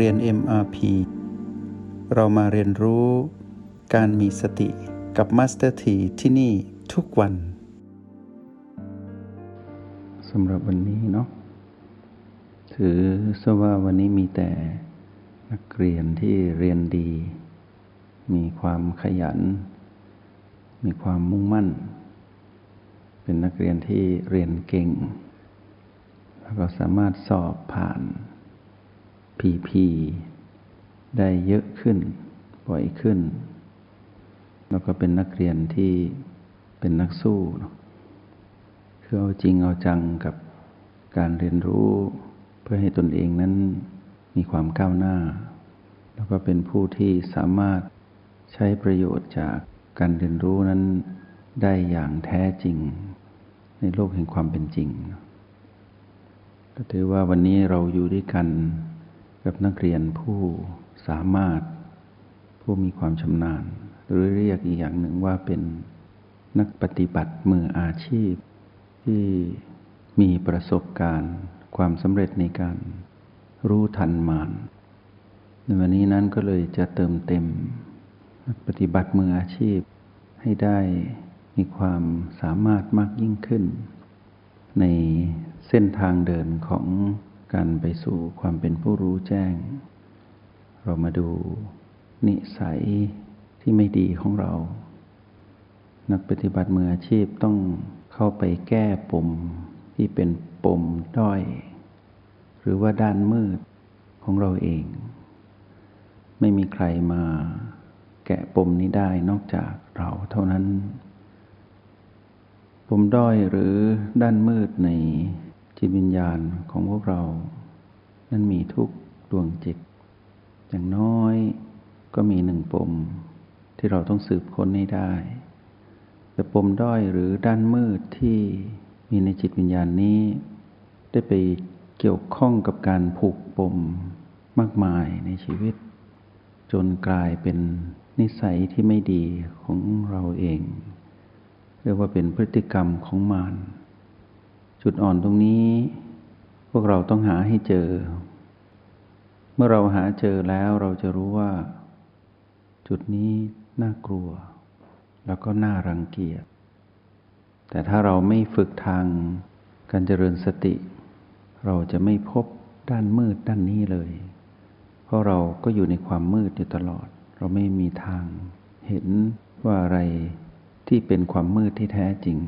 เรียน MRP เรามาเรียนรู้การมีสติกับ Master T ที่ที่นี่ทุกวันสำหรับวันนี้เนาะถือซะว่าวันนี้มีแต่นักเรียนที่เรียนดี มีความขยัน มีความมุ่งมั่น เป็นนักเรียนที่เรียนเก่ง แล้วก็สามารถสอบผ่าน พีพีได้เยอะขึ้นบ่อยขึ้น แล้วก็เป็นนักเรียนที่เป็นนักสู้คือเอาจริงเอาจังกับการเรียนรู้ เพื่อให้ตนเองนั้นมีความก้าวหน้า แล้วก็เป็นผู้ที่สามารถใช้ประโยชน์จากการเรียนรู้นั้นได้อย่างแท้จริง ในโลกแห่งความเป็นจริงก็ถือว่าวันนี้เราอยู่ด้วยกัน กับนักเรียนผู้สามารถผู้มีความชำนาญ หรือเรียกอีกอย่างหนึ่งว่าเป็นนักปฏิบัติมืออาชีพ ที่มีประสบการณ์ ความสำเร็จในการรู้ทันมานในวันนี้นั้นก็เลยจะเติมเต็ม นักปฏิบัติมืออาชีพ ให้ได้มีความสามารถมากยิ่งขึ้น ในเส้นทางเดินของ การไปสู่ความเป็นผู้รู้แจ้ง เรามาดูนิสัยที่ไม่ดีของเรา นักปฏิบัติมืออาชีพต้องเข้าไปแก้ปมที่เป็นปมด้อย หรือว่าด้านมืดของเราเอง ไม่มีใครมาแกะปมนี้ได้นอกจากเราเท่านั้น ปมด้อยหรือด้านมืดใน จิตวิญญาณของพวกเรา นั้นมีทุกดวงจิต อย่างน้อยก็มีหนึ่งปม ที่เราต้องสืบค้นให้ได้ แต่ปมด้อยหรือด้านมืดที่มีในจิตวิญญาณนี้ ได้ไปเกี่ยวข้องกับการผูกปมมากมายในชีวิต จนกลายเป็นนิสัยที่ไม่ดีของเราเอง เรียกว่าเป็นพฤติกรรมของมาร จุดอ่อนตรงนี้ พวกเราต้องหาให้เจอ เมื่อเราหาเจอแล้วเราจะรู้ว่า จุดนี้น่ากลัว แล้วก็น่ารังเกียจ แต่ถ้าเราไม่ฝึกทางการเจริญสติ เราจะไม่พบด้านมืดด้านนี้เลย เพราะเราก็อยู่ในความมืดอยู่ตลอด เราไม่มีทาง เห็นว่าอะไรที่เป็นความมืดที่แท้จริง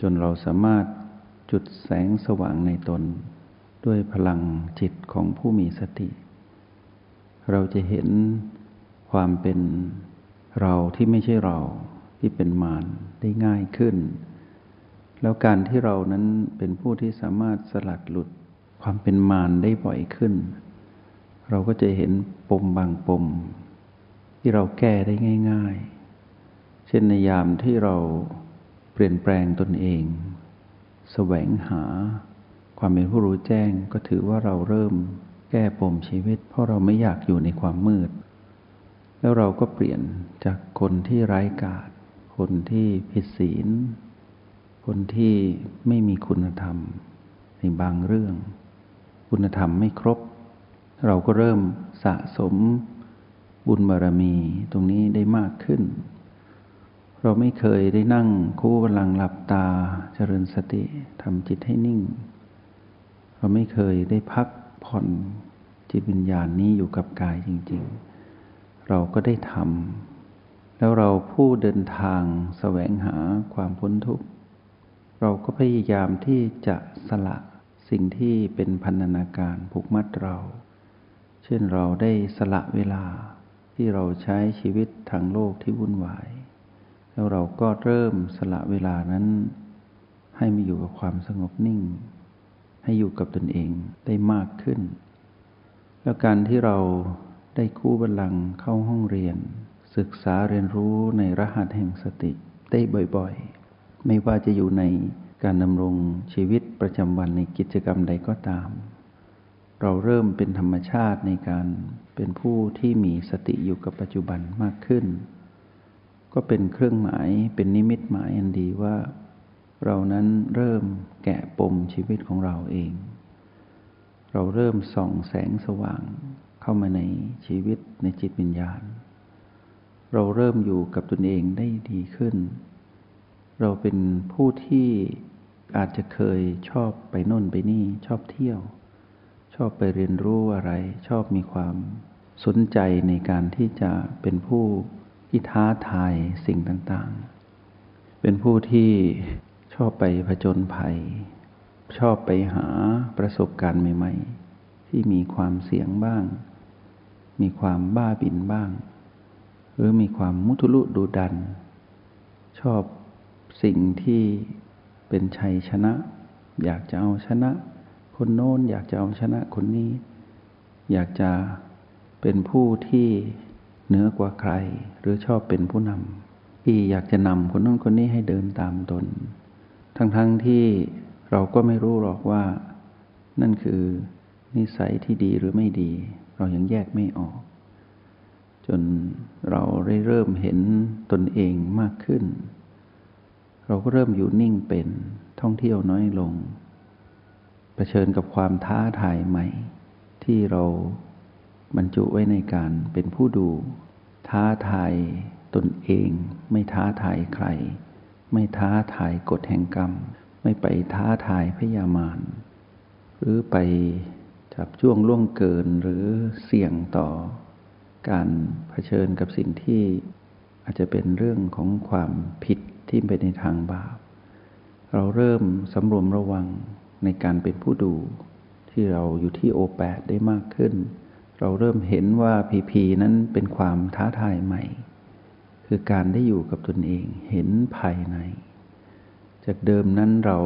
จนเราสามารถ จุดแสงสว่างในตน ด้วยพลังจิตของผู้มีสติ เราจะเห็นความเป็นเราที่ไม่ใช่เราที่เป็นมารได้ง่ายขึ้น แล้วการที่เรานั้นเป็นผู้ที่สามารถสลัดหลุดความเป็นมารได้บ่อยขึ้น เราก็จะเห็นปมบางปม ที่เราแก้ได้ง่าย ๆ เช่นในยามที่เราเปลี่ยนแปลงตนเอง แสวงหา ความเป็นผู้รู้แจ้งก็ถือว่าเราเริ่มแก้ปมชีวิต เพราะเราไม่อยากอยู่ในความมืด แล้วเราก็เปลี่ยนจากคนที่ไร้กาศ คนที่ผิดศีล คนที่ไม่มีคุณธรรม ในบางเรื่อง คุณธรรมไม่ครบ เราก็เริ่มสะสมบุญบารมีตรงนี้ได้มากขึ้น เราไม่เคยได้นั่งคู่บัลลังหลับตาเจริญสติทำจิตให้นิ่ง เราไม่เคยได้พักผ่อนจิตวิญญาณนี้อยู่กับกายจริง ๆ เราก็ได้ทำแล้วเราผู้เดินทางแสวงหาความพ้นทุกข์เราก็พยายามที่จะสละสิ่งที่เป็นพันธนาการผูกมัดเรา เช่นเราได้สละเวลาที่เราใช้ชีวิตทางโลกที่วุ่นวาย แล้วเราก็เริ่มสละเวลานั้น ให้มาอยู่กับความสงบนิ่ง ให้อยู่กับตนเองได้มากขึ้น แล้วการที่เราได้คู่บัลลังเข้าห้องเรียน ศึกษาเรียนรู้ในรหัสแห่งสติได้บ่อยๆ ไม่ว่าจะอยู่ในการดำรงชีวิตประจำวันในกิจกรรมใดก็ตาม เราเริ่มเป็นธรรมชาติในการเป็นผู้ที่มีสติอยู่กับปัจจุบันมากขึ้น ก็เป็นเครื่องหมายเป็นนิมิตหมายอันดีว่า เรานั้นเริ่มแกะปมชีวิตของเราเอง เราเริ่มส่องแสงสว่างเข้ามาในชีวิตในจิตวิญญาณ เราเริ่มอยู่กับตนเองได้ดีขึ้น เราเป็นผู้ที่อาจจะเคยชอบไปน่นไปนี่ชอบเที่ยว ชอบไปเรียนรู้อะไร ชอบมีความสนใจในการที่จะเป็นผู้ ที่ท้าทายสิ่งต่างๆ เป็นผู้ที่ชอบไปผจญภัย ชอบไปหาประสบการณ์ใหม่ ๆ ที่มีความเสี่ยงบ้าง มีความบ้าบินบ้าง หรือมีความมุทุลุดูดัน ชอบสิ่งที่เป็นชัยชนะ อยากจะเอาชนะ คนโน้นอยากจะเอาชนะคนนี้ อยากจะเป็นผู้ที่ เหนือกว่าใคร หรือชอบเป็นผู้นำที่อยากจะนำคนโน้นคนนี้ให้เดินตามตน ทั้งๆทที่เราก็ไม่รู้หรอกว่า นั่นคือนิสัยที่ดีหรือไม่ดี เรายังแยกไม่ออก จนเราได้เริ่มเห็นตนเองมากขึ้น เราก็เริ่มอยู่นิ่งเป็นท่องเที่ยวน้อยลงเผชิญกับความท้าทายใหม่ ที่เรา บรรจุไว้ในการเป็นผู้ดู ท้าทายตนเอง ไม่ท้าทายใคร ไม่ท้าทายกฎแห่งกรรม ไม่ไปท้าทายพยามารหรือไปจับจ้วงล่วงเกินหรือเสี่ยงต่อ การเผชิญกับสิ่งที่อาจจะเป็นเรื่องของความผิดที่ไปในทางบาป เราเริ่มสำรวมระวังในการเป็นผู้ดูที่เราอยู่ที่โอแปดได้มากขึ้น เราเริ่มเห็นว่าพีพีนั้นเป็นความท้าทายใหม่ คือการได้อยู่กับตนเองเห็นภายใน จากเดิมนั้นเรา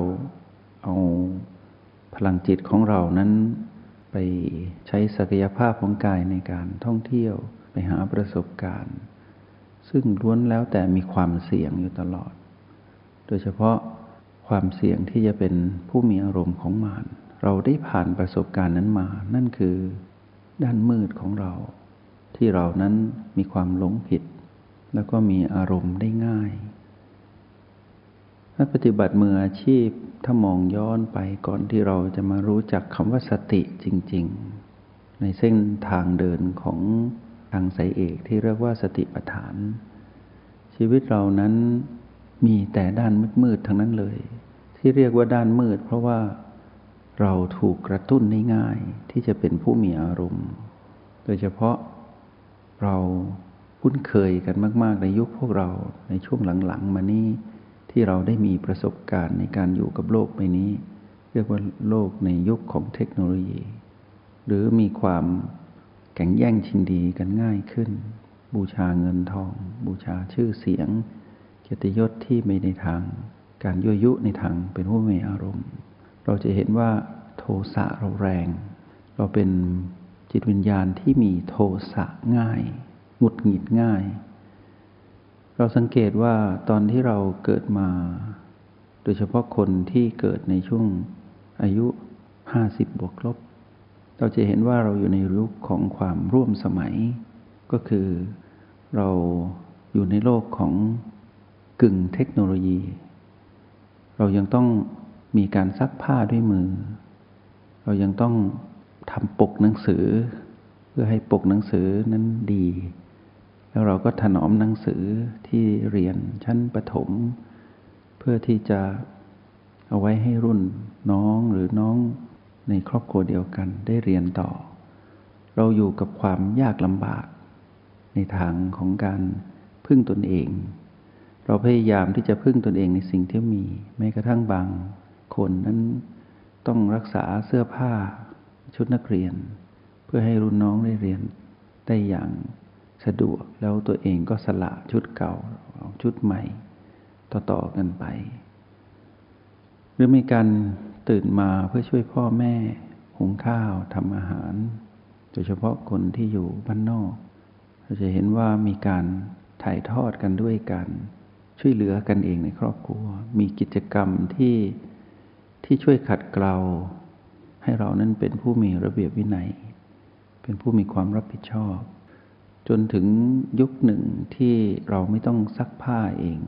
เอาพลังจิตของเรานั้นไปใช้ศักยภาพของกายในการท่องเที่ยวไปหาประสบการณ์ ซึ่งล้วนแล้วแต่มีความเสี่ยงอยู่ตลอด โดยเฉพาะความเสี่ยงที่จะเป็นผู้มีอารมณ์ของมารเราได้ผ่านประสบการณ์นั้นมา นั่นคือ ด้านมืดของเรา ที่เรานั้นมีความหลงผิด แล้วก็มีอารมณ์ได้ง่ายนักปฏิบัติมืออาชีพถ้ามองย้อนไปก่อนที่เราจะมารู้จักคำว่าสติจริง ๆ ในเส้นทางเดินของทางสายเอกที่เรียกว่าสติปัฏฐาน ชีวิตเรานั้นมีแต่ด้านมืดๆทั้งนั้นเลย ที่เรียกว่าด้านมืด เพราะว่า เราถูกกระตุ้นได้ง่ายที่จะเป็นผู้มีอารมณ์ โดยเฉพาะเราคุ้นเคยกันมาก ๆ ในยุคพวกเราในช่วงหลัง ๆ มานี้ที่เราได้มีประสบการณ์ในการอยู่กับโลกใบนี้ เรียกว่าโลกในยุคของเทคโนโลยี หรือมีความแข่งแย่งชิงดีกันง่ายขึ้น บูชาเงินทอง บูชาชื่อเสียงเกียรติยศที่ไม่ในทาง การยั่วยุในทางเป็นผู้มีอารมณ์ เราจะเห็นว่าโทสะเราแรง เราเป็นจิตวิญญาณที่มีโทสะง่ายหงุดหงิดง่าย เราสังเกตว่าตอนที่เราเกิดมา โดยเฉพาะคนที่เกิดในช่วงอายุห้าสิบบวกลบ เราจะเห็นว่าเราอยู่ในยุคของความร่วมสมัย ก็คือเราอยู่ในโลกของกึ่งเทคโนโลยี เรายังต้อง มีการซักผ้าด้วยมือ เรายังต้องทำปกหนังสือ เพื่อให้ปกหนังสือนั้นดี แล้วเราก็ถนอมหนังสือที่เรียนชั้นประถม เพื่อที่จะเอาไว้ให้รุ่นน้องหรือน้องในครอบครัวเดียวกันได้เรียนต่อ เราอยู่กับความยากลำบาก ในทางของการพึ่งตนเอง เราพยายามที่จะพึ่งตนเองในสิ่งที่มีแม้กระทั่งบาง คนนั้นต้องรักษาเสื้อผ้าชุดนักเรียน เพื่อให้รุ่นน้องได้เรียนได้อย่างสะดวกแล้วตัวเองก็สละชุดเก่าเอาชุดใหม่ ต่อๆกันไป หรือมีการตื่นมาเพื่อช่วยพ่อแม่หุงข้าวทำอาหาร โดยเฉพาะคนที่อยู่บ้านนอก เราจะเห็นว่ามีการถ่ายทอดกันด้วยกัน ช่วยเหลือกันเองในครอบครัว มีกิจกรรมที่ ที่ช่วยขัดเกลาให้เรานั้นเป็นผู้มีระเบียบวินัย เป็นผู้มีความรับผิดชอบ จนถึงยุคหนึ่งที่เราไม่ต้องซักผ้าเอง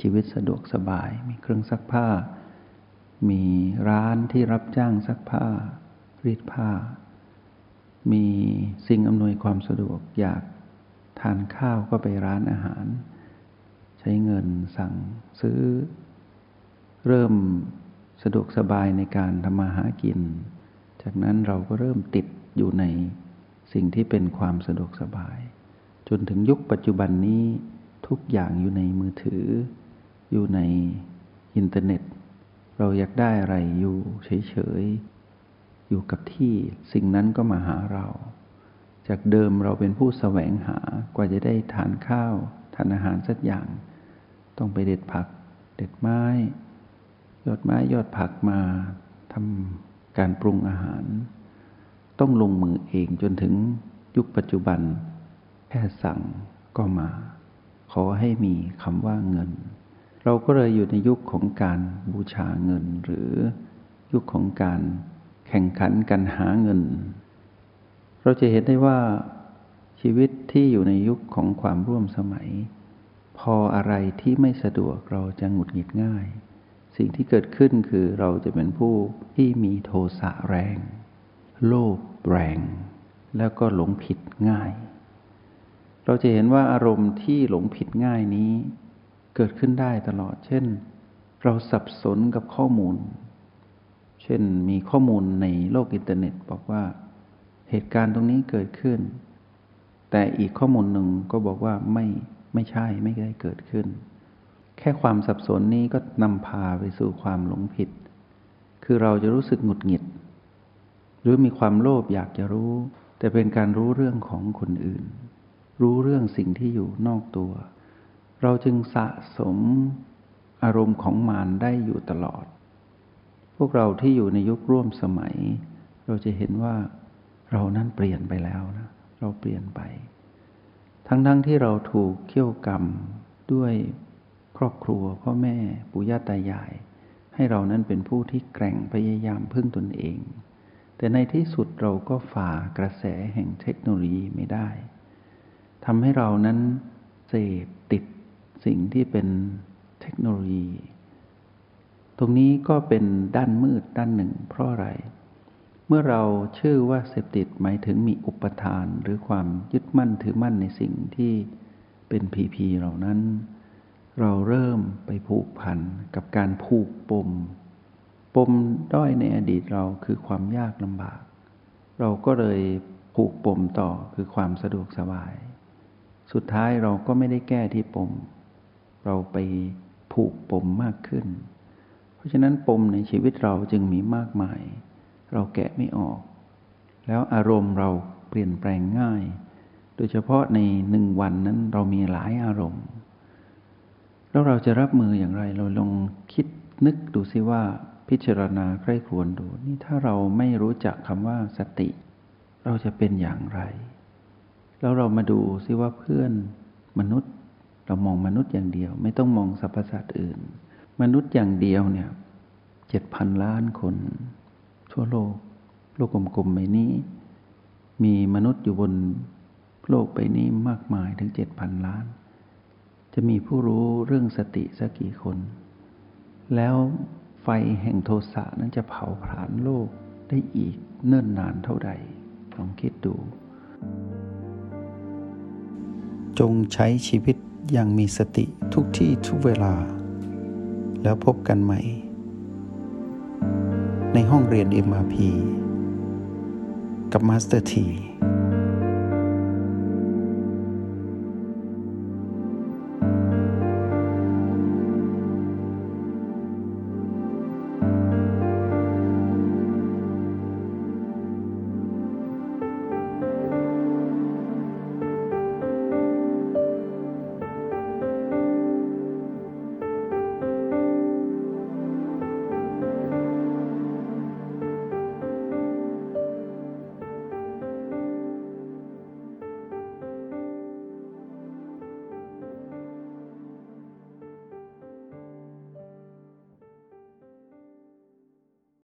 ชีวิตสะดวกสบาย มีเครื่องซักผ้า มีร้านที่รับจ้างซักผ้า รีดผ้า มีสิ่งอำนวยความสะดวกอยากทานข้าวก็ไปร้านอาหาร ใช้เงินสั่งซื้อ เริ่ม สะดวกสบายในการทำมาหากิน จากนั้นเราก็เริ่มติดอยู่ในสิ่งที่เป็นความสะดวกสบาย จนถึงยุคปัจจุบันนี้ทุกอย่างอยู่ในมือถือ อยู่ในอินเทอร์เน็ต เราอยากได้อะไรอยู่เฉยๆ อยู่กับที่สิ่งนั้นก็มาหาเรา จากเดิมเราเป็นผู้แสวงหากว่าจะได้ทานข้าว ทานอาหารสักอย่าง ต้องไปเด็ดผัก เด็ดไม้ ยอดไม้ยอดผักมาทำการปรุงอาหาร ต้องลงมือเองจนถึงยุคปัจจุบัน แค่สั่งก็มา ขอให้มีคำว่าเงิน เราก็เลยอยู่ในยุคของการบูชาเงิน หรือยุคของการแข่งขันกันหาเงิน เราจะเห็นได้ว่าชีวิตที่อยู่ในยุคของความร่วมสมัย พออะไรที่ไม่สะดวกเราจะหงุดหงิดง่าย สิ่งที่เกิดขึ้นคือเราจะเป็นผู้ที่มีโทสะแรง โลภแรง แล้วก็หลงผิดง่าย เราจะเห็นว่าอารมณ์ที่หลงผิดง่ายนี้ เกิดขึ้นได้ตลอด เช่น เราสับสนกับข้อมูล เช่นมีข้อมูลในโลกอินเทอร์เน็ต บอกว่าเหตุการณ์ตรงนี้เกิดขึ้น แต่อีกข้อมูลหนึ่งก็บอกว่าไม่ไม่ใช่ไม่ได้เกิดขึ้น แค่ความสับสนนี้ก็นำพาไปสู่ความหลงผิด คือเราจะรู้สึกหงุดหงิด หรือมีความโลภอยากจะรู้ แต่เป็นการรู้เรื่องของคนอื่น รู้เรื่องสิ่งที่อยู่นอกตัว เราจึงสะสมอารมณ์ของมารได้อยู่ตลอด พวกเราที่อยู่ในยุคร่วมสมัย เราจะเห็นว่าเรานั้นเปลี่ยนไปแล้วนะ เราเปลี่ยนไป ทั้งๆทที่เราถูกเขี่ยวกรรมด้วย ครอบครัว พ่อแม่ปู่ย่าตายาย ให้เรานั้นเป็นผู้ที่แกร่งพยายามพึ่งตนเอง แต่ในที่สุดเราก็ฝ่ากระแสแห่งเทคโนโลยีไม่ได้ทำให้เรานั้นเสพติดสิ่งที่เป็นเทคโนโลยี ตรงนี้ก็เป็นด้านมืดด้านหนึ่ง เพราะอะไร เมื่อเราชื่อว่าเสพติดหมายถึงมีอุปทานหรือความยึดมั่นถือมั่นในสิ่งที่เป็นพีพีเหล่านั้น เราเริ่มไปผูกพันกับการผูกปม ปมด้อยในอดีตเราคือความยากลำบาก เราก็เลยผูกปมต่อคือความสะดวกสบาย สุดท้ายเราก็ไม่ได้แก้ที่ปม เราไปผูกปมมากขึ้น เพราะฉะนั้นปมในชีวิตเราจึงมีมากมาย เราแกะไม่ออก แล้วอารมณ์เราเปลี่ยนแปลงง่าย โดยเฉพาะในหนึ่งวันนั้นเรามีหลายอารมณ์ แล้วเราจะรับมืออย่างไร เราลองคิดนึกดูซิว่าพิจารณาใคร่ครวญดู นี่ถ้าเราไม่รู้จักคำว่าสติ เราจะเป็นอย่างไร แล้วเรามาดูซิว่าเพื่อนมนุษย์ เรามองมนุษย์อย่างเดียว ไม่ต้องมองสรรพสัตว์อื่น มนุษย์อย่างเดียวเนี่ยเจ็ดพันล้านคน ทั่วโลก โลกกลมๆใบนี้ มีมนุษย์อยู่บนโลกใบนี้มากมายถึงเจ็ดพันล้าน จะมีผู้รู้เรื่องสติสักกี่คน แล้วไฟแห่งโทสะนั้นจะเผาผลาญโลกได้อีกเนิ่นนานเท่าใดลองคิดดู จงใช้ชีวิตอย่างมีสติทุกที่ทุกเวลา แล้วพบกันใหม่ ในห้องเรียน MRP กับมาสเตอร์ที